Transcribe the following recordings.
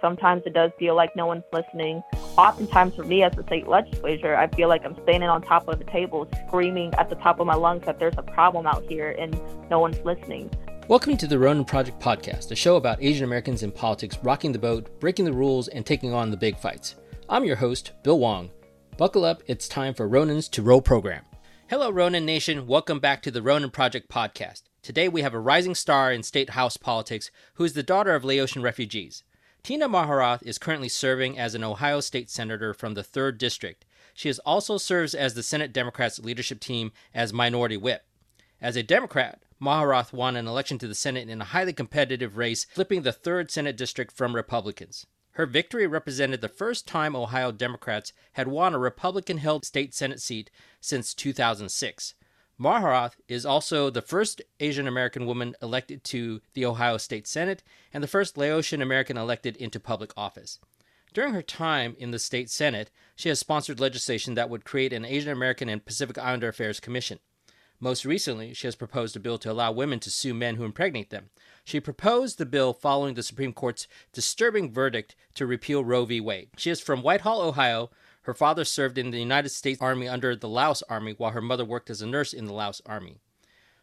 Sometimes it does feel like no one's listening. Oftentimes, for me as a state legislator, I feel like I'm standing on top of the table screaming at the top of my lungs that there's a problem out here and no one's listening. Welcome to the Ronin Project podcast, a show about Asian Americans in politics rocking the boat, breaking the rules, and taking on the big fights. I'm your host, Bill Wong. Buckle up, it's time for Ronins To Roll program. Hello, Ronin Nation. Welcome back to the Ronin Project podcast. Today we have a rising star in state house politics who is the daughter of Laotian refugees. Tina Maharath is currently serving as an Ohio State Senator from the 3rd District. She also serves as the Senate Democrats leadership team as Minority Whip. As a Democrat, Maharath won an election to the Senate in a highly competitive race, flipping the 3rd Senate District from Republicans. Her victory represented the first time Ohio Democrats had won a Republican held state Senate seat since 2006. Maharath is also the first Asian American woman elected to the Ohio State Senate and the first Laotian American elected into public office. During her time in the state Senate, she has sponsored legislation that would create an Asian American and Pacific Islander Affairs Commission. Most recently, she has proposed a bill to allow women to sue men who impregnate them. She proposed the bill following the Supreme Court's disturbing verdict to repeal Roe v. Wade. She is from Whitehall, Ohio, her father served in the United States Army under the Laos Army, while her mother worked as a nurse in the Laos Army.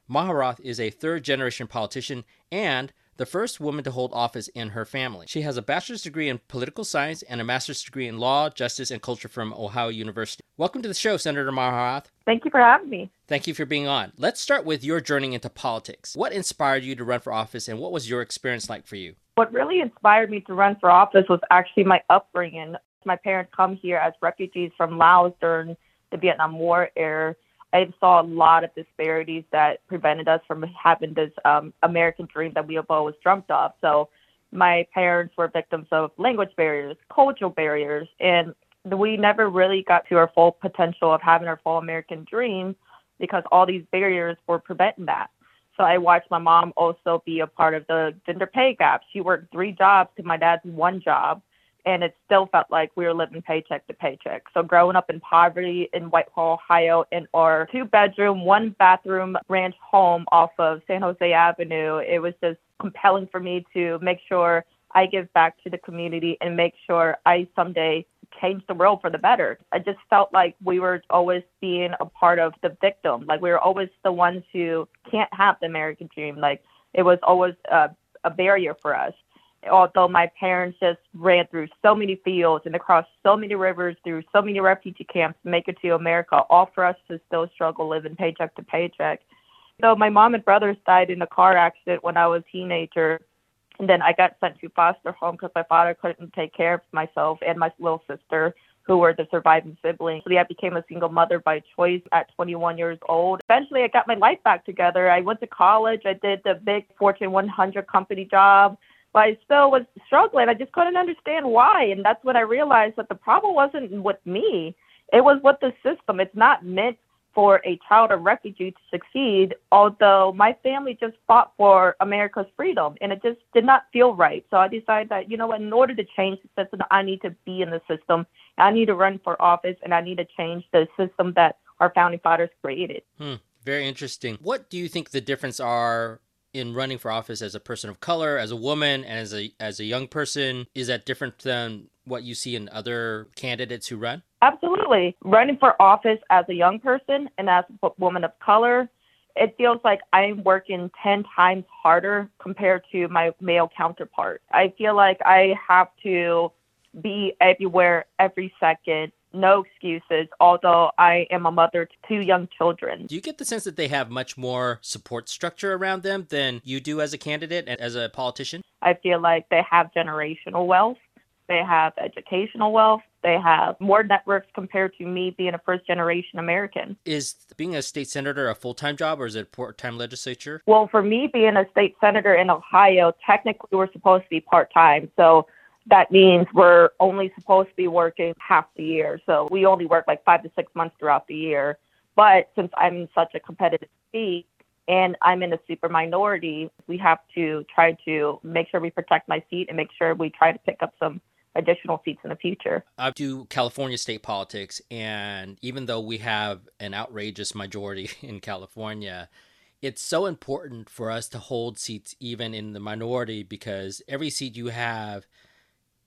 Maharath is a third generation politician and the first woman to hold office in her family. She has a bachelor's degree in political science and a master's degree in law, justice, and culture from Ohio University. Welcome to the show, Senator Maharath. Thank you for having me. Thank you for being on. Let's start with your journey into politics. What inspired you to run for office, and what was your experience like for you? What really inspired me to run for office was actually my upbringing my parents come here as refugees from Laos during the Vietnam War era, I saw a lot of disparities that prevented us from having this um, American dream that we have always dreamt of. So my parents were victims of language barriers, cultural barriers, and we never really got to our full potential of having our full American dream because all these barriers were preventing that. So I watched my mom also be a part of the gender pay gap. She worked three jobs to my dad's one job and it still felt like we were living paycheck to paycheck. So growing up in poverty in Whitehall, Ohio, in our two bedroom, one bathroom ranch home off of San Jose Avenue, it was just compelling for me to make sure I give back to the community and make sure I someday change the world for the better. I just felt like we were always being a part of the victim. Like we were always the ones who can't have the American dream. Like it was always a, a barrier for us although my parents just ran through so many fields and across so many rivers, through so many refugee camps to make it to America, all for us to still struggle living paycheck to paycheck. So my mom and brothers died in a car accident when I was a teenager. And then I got sent to foster home because my father couldn't take care of myself and my little sister, who were the surviving siblings. So I became a single mother by choice at 21 years old. Eventually, I got my life back together. I went to college. I did the big Fortune 100 company job but I still was struggling. I just couldn't understand why. And that's when I realized that the problem wasn't with me, it was with the system. It's not meant for a child of refugee to succeed, although my family just fought for America's freedom and it just did not feel right. So I decided that, you know in order to change the system, I need to be in the system. I need to run for office and I need to change the system that our founding fathers created. Hmm, very interesting. What do you think the difference are in running for office as a person of color, as a woman, and as a as a young person? Is that different than what you see in other candidates who run? Absolutely. Running for office as a young person and as a woman of color, it feels like I'm working 10 times harder compared to my male counterpart. I feel like I have to be everywhere every second no excuses, although I am a mother to two young children. Do you get the sense that they have much more support structure around them than you do as a candidate and as a politician? I feel like they have generational wealth, they have educational wealth, they have more networks compared to me being a first generation American. Is being a state senator a full time job or is it a part time legislature? Well, for me, being a state senator in Ohio, technically we're supposed to be part time. So that means we're only supposed to be working half the year. So we only work like five to six months throughout the year. But since I'm such a competitive seat and I'm in a super minority, we have to try to make sure we protect my seat and make sure we try to pick up some additional seats in the future. I do California state politics, and even though we have an outrageous majority in California, it's so important for us to hold seats even in the minority because every seat you have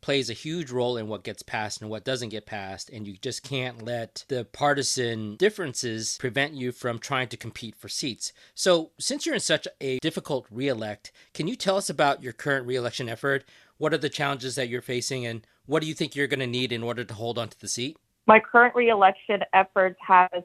plays a huge role in what gets passed and what doesn't get passed, and you just can't let the partisan differences prevent you from trying to compete for seats. So, since you're in such a difficult reelect, can you tell us about your current reelection effort? What are the challenges that you're facing, and what do you think you're going to need in order to hold onto the seat? My current reelection efforts has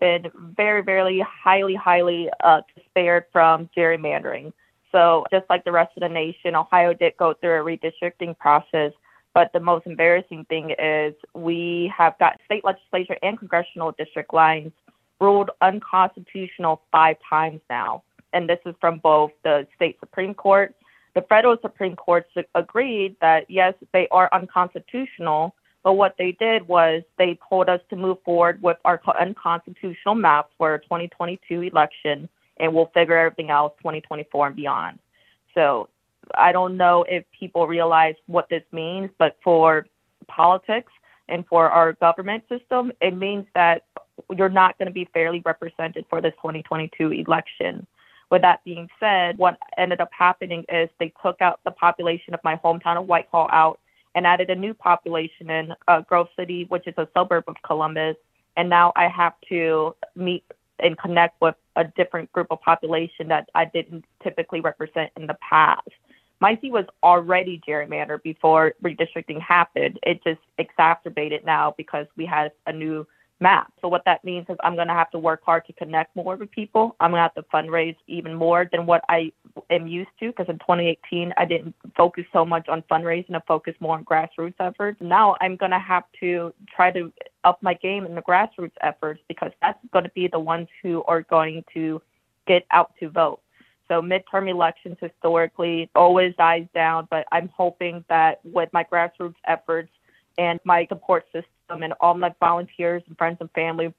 been very, very highly, highly uh, spared from gerrymandering. So, just like the rest of the nation, Ohio did go through a redistricting process. But the most embarrassing thing is we have got state legislature and congressional district lines ruled unconstitutional five times now. And this is from both the state Supreme Court. The federal Supreme Court agreed that, yes, they are unconstitutional. But what they did was they told us to move forward with our unconstitutional map for a 2022 election and we'll figure everything out 2024 and beyond. So I don't know if people realize what this means, but for politics and for our government system, it means that you're not going to be fairly represented for this 2022 election. With that being said, what ended up happening is they took out the population of my hometown of Whitehall out and added a new population in uh, Grove City, which is a suburb of Columbus. And now I have to meet and connect with a different group of population that I didn't typically represent in the past. My was already gerrymandered before redistricting happened. It just exacerbated now because we had a new map. So what that means is I'm going to have to work hard to connect more with people. I'm going to have to fundraise even more than what I am used to because in 2018 I didn't focus so much on fundraising. I focused more on grassroots efforts. Now I'm going to have to try to up my game in the grassroots efforts because that's going to be the ones who are going to get out to vote. So midterm elections historically always dies down, but I'm hoping that with my grassroots efforts and my support system and all my volunteers and friends and family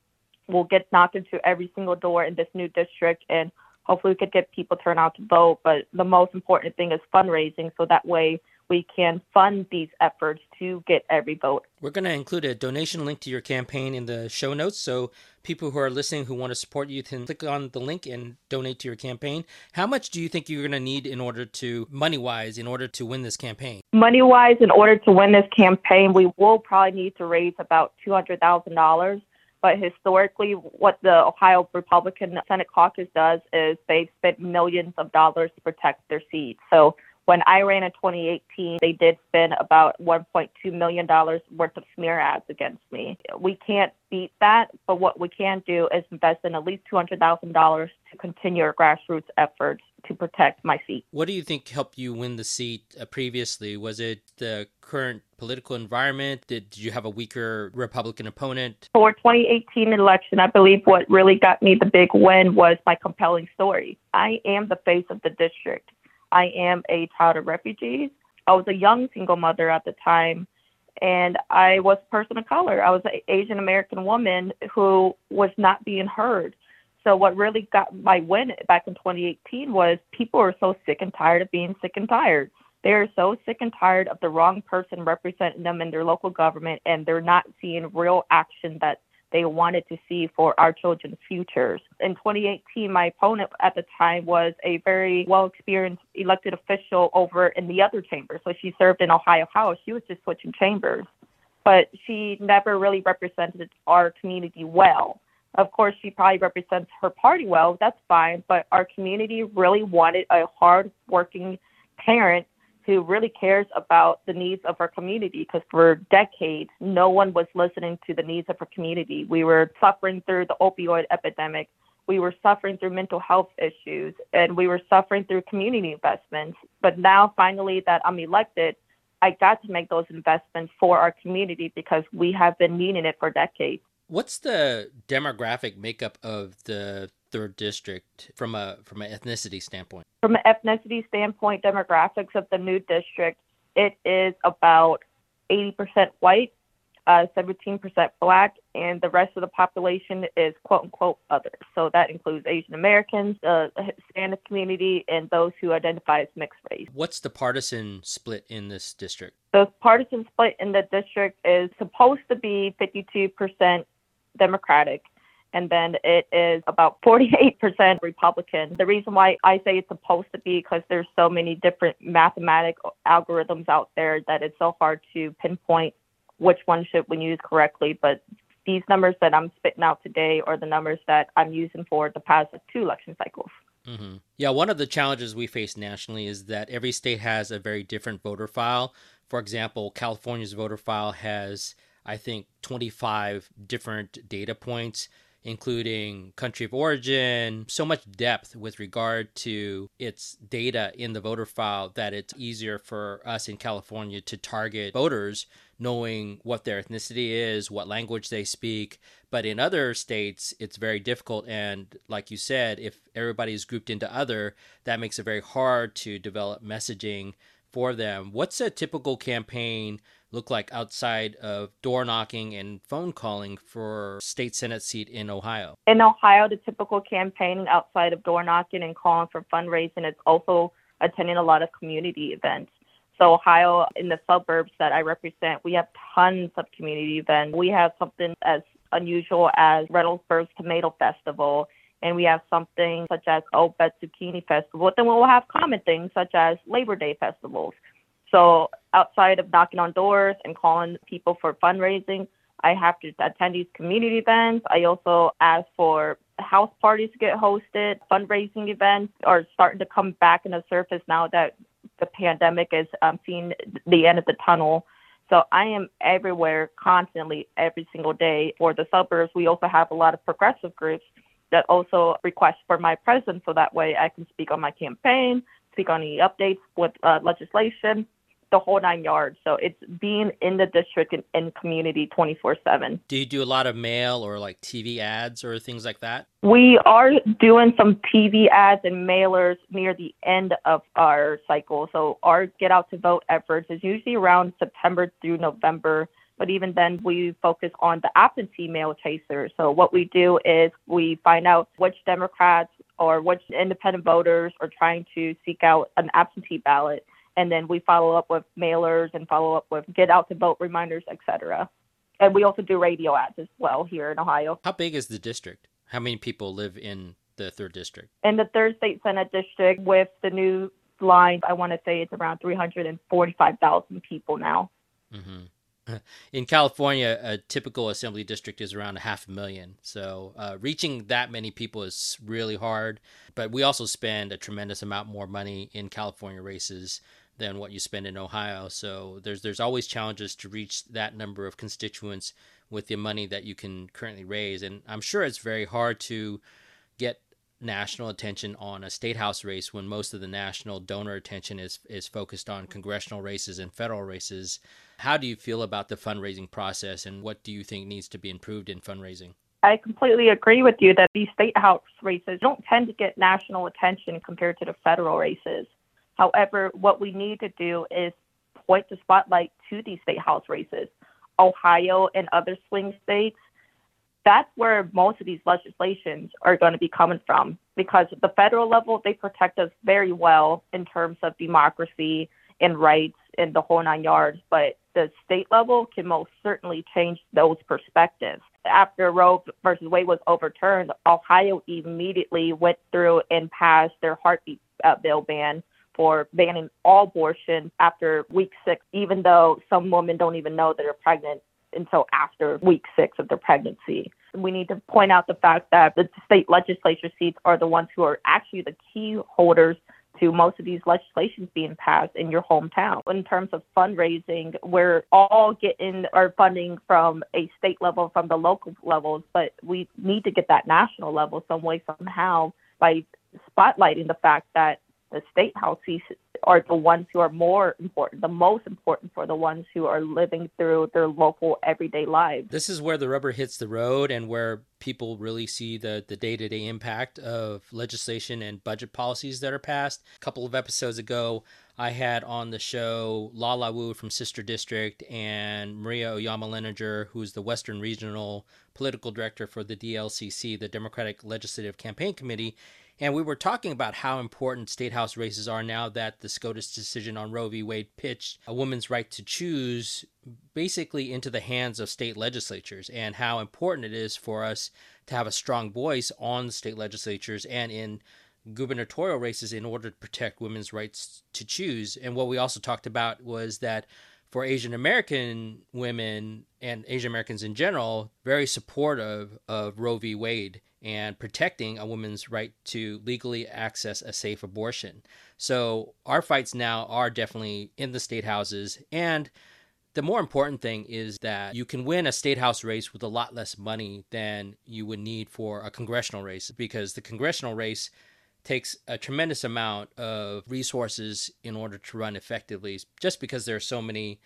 will get knocked into every single door in this new district and hopefully we could get people turn out to vote. But the most important thing is fundraising so that way we can fund these efforts to get every vote. We're going to include a donation link to your campaign in the show notes. So people who are listening who want to support you can click on the link and donate to your campaign. How much do you think you're going to need in order to, money wise, in order to win this campaign? Money wise, in order to win this campaign, we will probably need to raise about $200,000. But historically, what the Ohio Republican Senate caucus does is they've spent millions of dollars to protect their seats. So when I ran in 2018, they did spend about $1.2 million worth of smear ads against me. We can't beat that, but what we can do is invest in at least $200,000 to continue our grassroots efforts to protect my seat. What do you think helped you win the seat uh, previously? Was it the current political environment? Did, did you have a weaker Republican opponent? For 2018 election, I believe what really got me the big win was my compelling story. I am the face of the district. I am a child of refugees. I was a young single mother at the time, and I was a person of color. I was an Asian American woman who was not being heard. So what really got my win back in 2018 was people are so sick and tired of being sick and tired. They are so sick and tired of the wrong person representing them in their local government, and they're not seeing real action that they wanted to see for our children's futures. In 2018, my opponent at the time was a very well experienced elected official over in the other chamber. So she served in Ohio House. She was just switching chambers, but she never really represented our community well. Of course, she probably represents her party well. That's fine. But our community really wanted a hard working parent who really cares about the needs of our community because for decades, no one was listening to the needs of our community. We were suffering through the opioid epidemic. We were suffering through mental health issues and we were suffering through community investments. But now, finally, that I'm elected, I got to make those investments for our community because we have been needing it for decades. What's the demographic makeup of the third district from a from an ethnicity standpoint? From an ethnicity standpoint, demographics of the new district, it is about 80% white, uh, 17% black, and the rest of the population is quote unquote other. So that includes Asian Americans, the uh, Hispanic community, and those who identify as mixed race. What's the partisan split in this district? The partisan split in the district is supposed to be 52% Democratic and then it is about 48% Republican. The reason why I say it's supposed to be because there's so many different mathematical algorithms out there that it's so hard to pinpoint which one should we use correctly. But these numbers that I'm spitting out today are the numbers that I'm using for the past two election cycles. Mm-hmm. Yeah, one of the challenges we face nationally is that every state has a very different voter file. For example, California's voter file has, I think, 25 different data points including country of origin, so much depth with regard to its data in the voter file that it's easier for us in California to target voters knowing what their ethnicity is, what language they speak. But in other states, it's very difficult. And like you said, if everybody is grouped into other, that makes it very hard to develop messaging for them. What's a typical campaign look like outside of door knocking and phone calling for state senate seat in Ohio? In Ohio, the typical campaign outside of door knocking and calling for fundraising is also attending a lot of community events. So Ohio, in the suburbs that I represent, we have tons of community events. We have something as unusual as Reynoldsburg's Tomato Festival, and we have something such as oh, Obetz Zucchini Festival. Then we'll have common things such as Labor Day festivals. So outside of knocking on doors and calling people for fundraising, I have to attend these community events. I also ask for house parties to get hosted, fundraising events are starting to come back in the surface now that the pandemic is um, seeing the end of the tunnel. So I am everywhere constantly every single day. For the suburbs, we also have a lot of progressive groups that also request for my presence so that way I can speak on my campaign, speak on any updates with uh, legislation, the whole nine yards. So it's being in the district and in community 24 7. Do you do a lot of mail or like TV ads or things like that? We are doing some TV ads and mailers near the end of our cycle. So our get out to vote efforts is usually around September through November. But even then, we focus on the absentee mail chasers. So what we do is we find out which Democrats or which independent voters are trying to seek out an absentee ballot and then we follow up with mailers and follow up with get out to vote reminders, etc. And we also do radio ads as well here in Ohio. How big is the district? How many people live in the third district? In the third state senate district, with the new lines, I want to say it's around 345,000 people now. Mm-hmm. In California, a typical assembly district is around a half a million. So uh, reaching that many people is really hard. But we also spend a tremendous amount more money in California races than what you spend in Ohio. So there's there's always challenges to reach that number of constituents with the money that you can currently raise, and I'm sure it's very hard to get national attention on a state house race when most of the national donor attention is is focused on congressional races and federal races. How do you feel about the fundraising process, and what do you think needs to be improved in fundraising? I completely agree with you that these state house races don't tend to get national attention compared to the federal races. However, what we need to do is point the spotlight to these state house races. Ohio and other swing states, that's where most of these legislations are going to be coming from because at the federal level, they protect us very well in terms of democracy and rights and the whole nine yards. But the state level can most certainly change those perspectives. After Roe versus Wade was overturned, Ohio immediately went through and passed their heartbeat uh, bill ban for banning all abortion after week six, even though some women don't even know that they're pregnant until after week six of their pregnancy. We need to point out the fact that the state legislature seats are the ones who are actually the key holders to most of these legislations being passed in your hometown. In terms of fundraising, we're all getting our funding from a state level, from the local levels, but we need to get that national level some way, somehow, by spotlighting the fact that the state houses are the ones who are more important, the most important for the ones who are living through their local everyday lives. This is where the rubber hits the road and where people really see the, the day-to-day impact of legislation and budget policies that are passed. A couple of episodes ago, I had on the show Lala Wu from Sister District and Maria Oyama Leninger, who's the Western Regional Political Director for the DLCC, the Democratic Legislative Campaign Committee. And we were talking about how important state house races are now that the SCOTUS decision on Roe v. Wade pitched a woman's right to choose basically into the hands of state legislatures and how important it is for us to have a strong voice on state legislatures and in gubernatorial races in order to protect women's rights to choose. And what we also talked about was that for Asian American women and Asian Americans in general, very supportive of Roe v. Wade and protecting a woman's right to legally access a safe abortion. So our fights now are definitely in the state houses. And the more important thing is that you can win a state house race with a lot less money than you would need for a congressional race because the congressional race takes a tremendous amount of resources in order to run effectively just because there are so many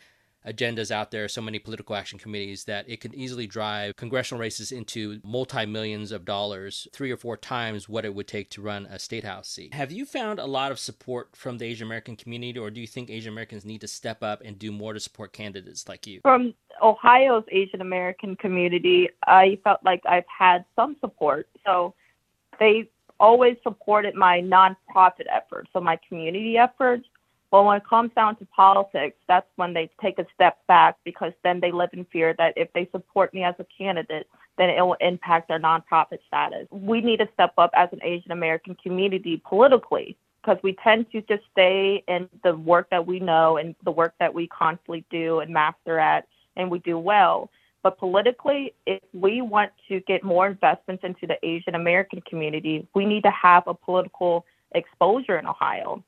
agendas out there, so many political action committees that it can easily drive congressional races into multi millions of dollars, three or four times what it would take to run a state house seat. Have you found a lot of support from the Asian American community, or do you think Asian Americans need to step up and do more to support candidates like you? From Ohio's Asian American community, I felt like I've had some support. So they always supported my nonprofit efforts, so my community efforts. But when it comes down to politics, that's when they take a step back because then they live in fear that if they support me as a candidate, then it will impact their nonprofit status. We need to step up as an Asian American community politically because we tend to just stay in the work that we know and the work that we constantly do and master at and we do well. But politically, if we want to get more investments into the Asian American community, we need to have a political exposure in Ohio.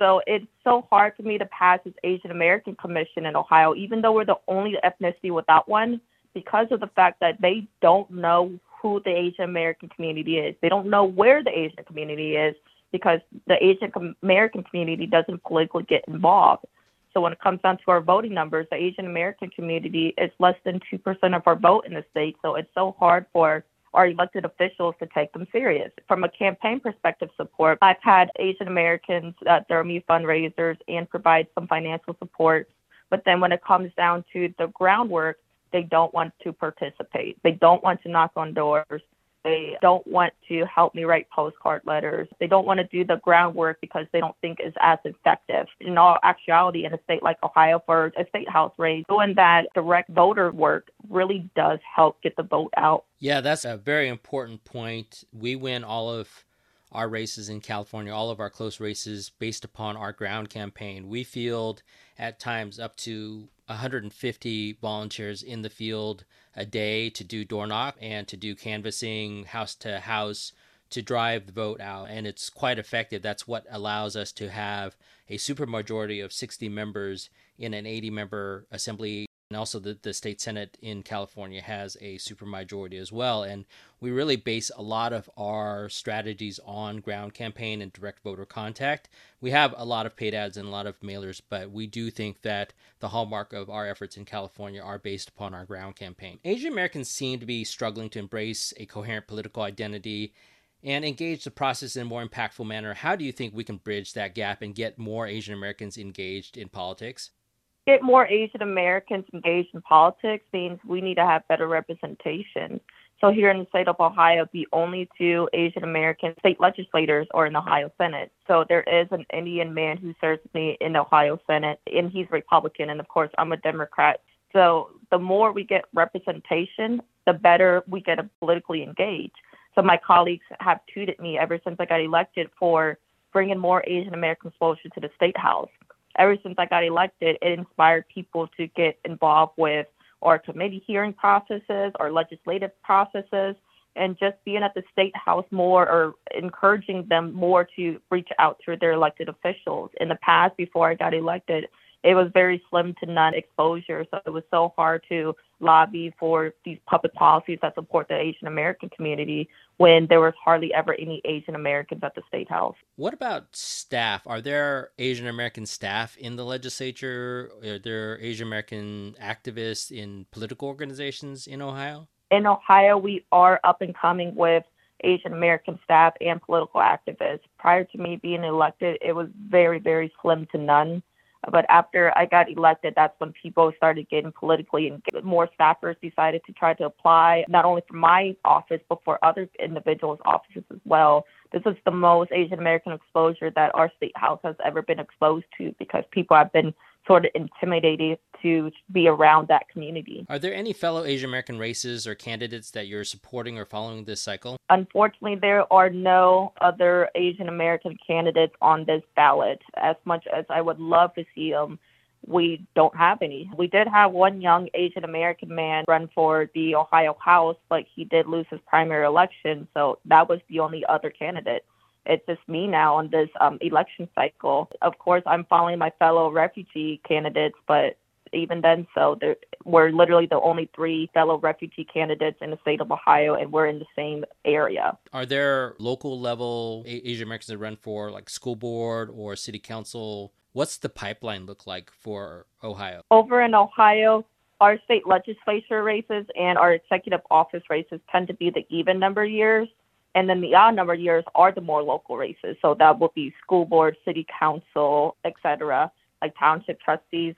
So it's so hard for me to pass this Asian American Commission in Ohio, even though we're the only ethnicity without one, because of the fact that they don't know who the Asian American community is. They don't know where the Asian community is because the Asian American community doesn't politically get involved. So when it comes down to our voting numbers, the Asian American community is less than 2% of our vote in the state. So it's so hard for our elected officials to take them serious. From a campaign perspective support, I've had Asian Americans uh, throw me fundraisers and provide some financial support. But then when it comes down to the groundwork, they don't want to participate. They don't want to knock on doors. They don't want to help me write postcard letters. They don't want to do the groundwork because they don't think it's as effective. In all actuality, in a state like Ohio, for a state house race, doing that direct voter work really does help get the vote out. Yeah, that's a very important point. We win all of our races in California, all of our close races based upon our ground campaign. We field at times up to 150 volunteers in the field a day to do door knock and to do canvassing house to house to drive the vote out. And it's quite effective. That's what allows us to have a supermajority of 60 members in an 80 member assembly and also the, the state senate in california has a supermajority as well and we really base a lot of our strategies on ground campaign and direct voter contact we have a lot of paid ads and a lot of mailers but we do think that the hallmark of our efforts in california are based upon our ground campaign asian americans seem to be struggling to embrace a coherent political identity and engage the process in a more impactful manner. How do you think we can bridge that gap and get more Asian Americans engaged in politics? Get more Asian Americans engaged in politics means we need to have better representation. So here in the state of Ohio, the only two Asian American state legislators are in the Ohio Senate. So there is an Indian man who serves me in the Ohio Senate, and he's Republican, and of course I'm a Democrat. So the more we get representation, the better we get politically engaged. So my colleagues have tutored me ever since I got elected for bringing more Asian American exposure to the state house ever since I got elected, it inspired people to get involved with our committee hearing processes or legislative processes and just being at the state house more or encouraging them more to reach out to their elected officials. In the past, before I got elected, it was very slim to none exposure. So it was so hard to lobby for these public policies that support the Asian American community when there was hardly ever any Asian Americans at the state house. What about staff? Are there Asian American staff in the legislature? Are there Asian American activists in political organizations in Ohio? In Ohio, we are up and coming with Asian American staff and political activists. Prior to me being elected, it was very, very slim to none. But after I got elected, that's when people started getting politically and more staffers decided to try to apply, not only for my office, but for other individuals' offices as well. This is the most Asian American exposure that our state house has ever been exposed to because people have been sort of intimidated to be around that community. Are there any fellow Asian American races or candidates that you're supporting or following this cycle? Unfortunately, there are no other Asian American candidates on this ballot. As much as I would love to see them, we don't have any. We did have one young Asian American man run for the Ohio House, but he did lose his primary election, so that was the only other candidate it's just me now on this um, election cycle. Of course, I'm following my fellow refugee candidates, but even then, so there, we're literally the only three fellow refugee candidates in the state of Ohio, and we're in the same area. Are there local level Asian Americans that run for like school board or city council? What's the pipeline look like for Ohio? Over in Ohio, our state legislature races and our executive office races tend to be the even number years. And then the odd number years are the more local races. So that would be school board, city council, et cetera, like township trustees.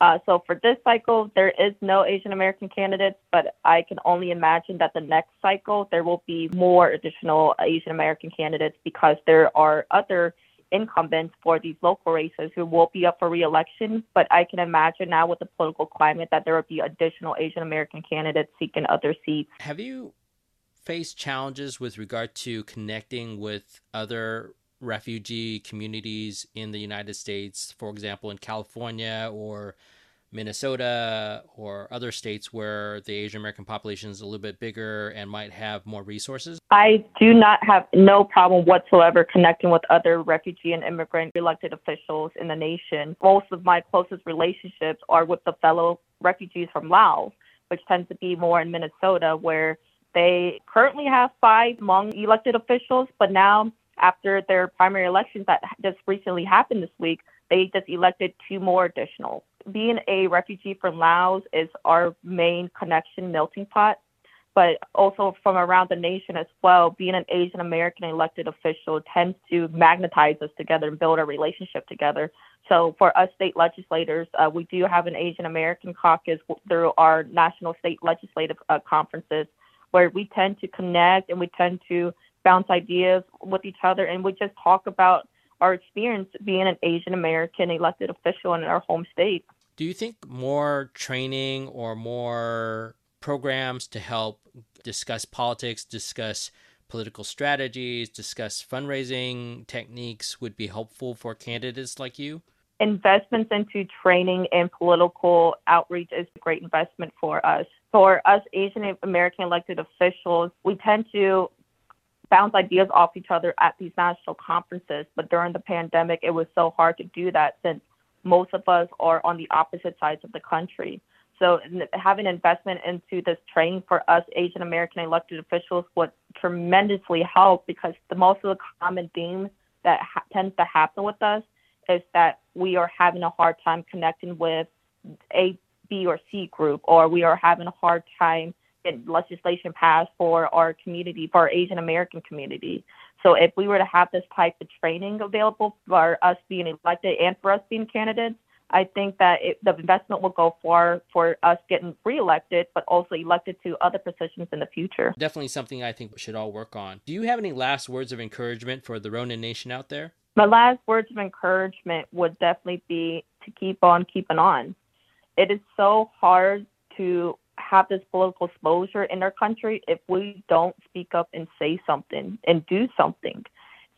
Uh, so for this cycle, there is no Asian American candidates, but I can only imagine that the next cycle there will be more additional Asian American candidates because there are other incumbents for these local races who will be up for reelection. But I can imagine now with the political climate that there will be additional Asian American candidates seeking other seats. Have you face challenges with regard to connecting with other refugee communities in the United States, for example, in California or Minnesota or other states where the Asian American population is a little bit bigger and might have more resources? I do not have no problem whatsoever connecting with other refugee and immigrant elected officials in the nation. Most of my closest relationships are with the fellow refugees from Laos, which tends to be more in Minnesota, where they currently have five Hmong elected officials, but now after their primary elections that just recently happened this week, they just elected two more additional. Being a refugee from Laos is our main connection melting pot, but also from around the nation as well. Being an Asian American elected official tends to magnetize us together and build a relationship together. So for us state legislators, uh, we do have an Asian American caucus through our national state legislative uh, conferences where we tend to connect and we tend to bounce ideas with each other and we just talk about our experience being an Asian American elected official in our home state. Do you think more training or more programs to help discuss politics, discuss political strategies, discuss fundraising techniques would be helpful for candidates like you? Investments into training and political outreach is a great investment for us for us Asian American elected officials, we tend to bounce ideas off each other at these national conferences. But during the pandemic, it was so hard to do that since most of us are on the opposite sides of the country. So having investment into this training for us Asian American elected officials would tremendously help because the most of the common themes that ha- tends to happen with us is that we are having a hard time connecting with a B or C group, or we are having a hard time getting legislation passed for our community, for our Asian American community. So if we were to have this type of training available for us being elected and for us being candidates, I think that it, the investment will go far for us getting reelected, but also elected to other positions in the future. Definitely something I think we should all work on. Do you have any last words of encouragement for the Ronin Nation out there? My last words of encouragement would definitely be to keep on keeping on it is so hard to have this political exposure in our country if we don't speak up and say something and do something.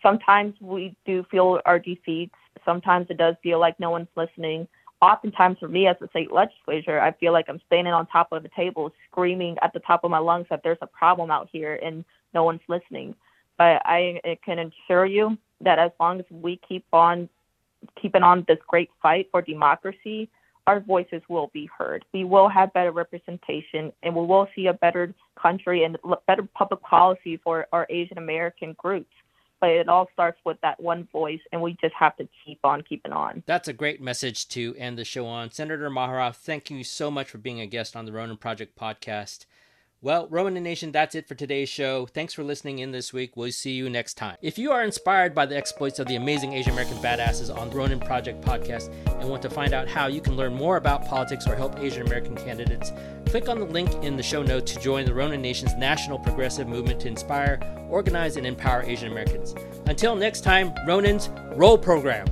Sometimes we do feel our defeats. Sometimes it does feel like no one's listening. Oftentimes, for me as a state legislator, I feel like I'm standing on top of the table screaming at the top of my lungs that there's a problem out here and no one's listening. But I can assure you that as long as we keep on keeping on this great fight for democracy, our voices will be heard. We will have better representation and we will see a better country and better public policy for our Asian American groups. But it all starts with that one voice, and we just have to keep on keeping on. That's a great message to end the show on. Senator Maharath, thank you so much for being a guest on the Ronin Project podcast. Well, Ronin Nation, that's it for today's show. Thanks for listening in this week. We'll see you next time. If you are inspired by the exploits of the amazing Asian American badasses on the Ronin Project podcast and want to find out how you can learn more about politics or help Asian American candidates, click on the link in the show notes to join the Ronin Nation's national progressive movement to inspire, organize, and empower Asian Americans. Until next time, Ronins, roll program.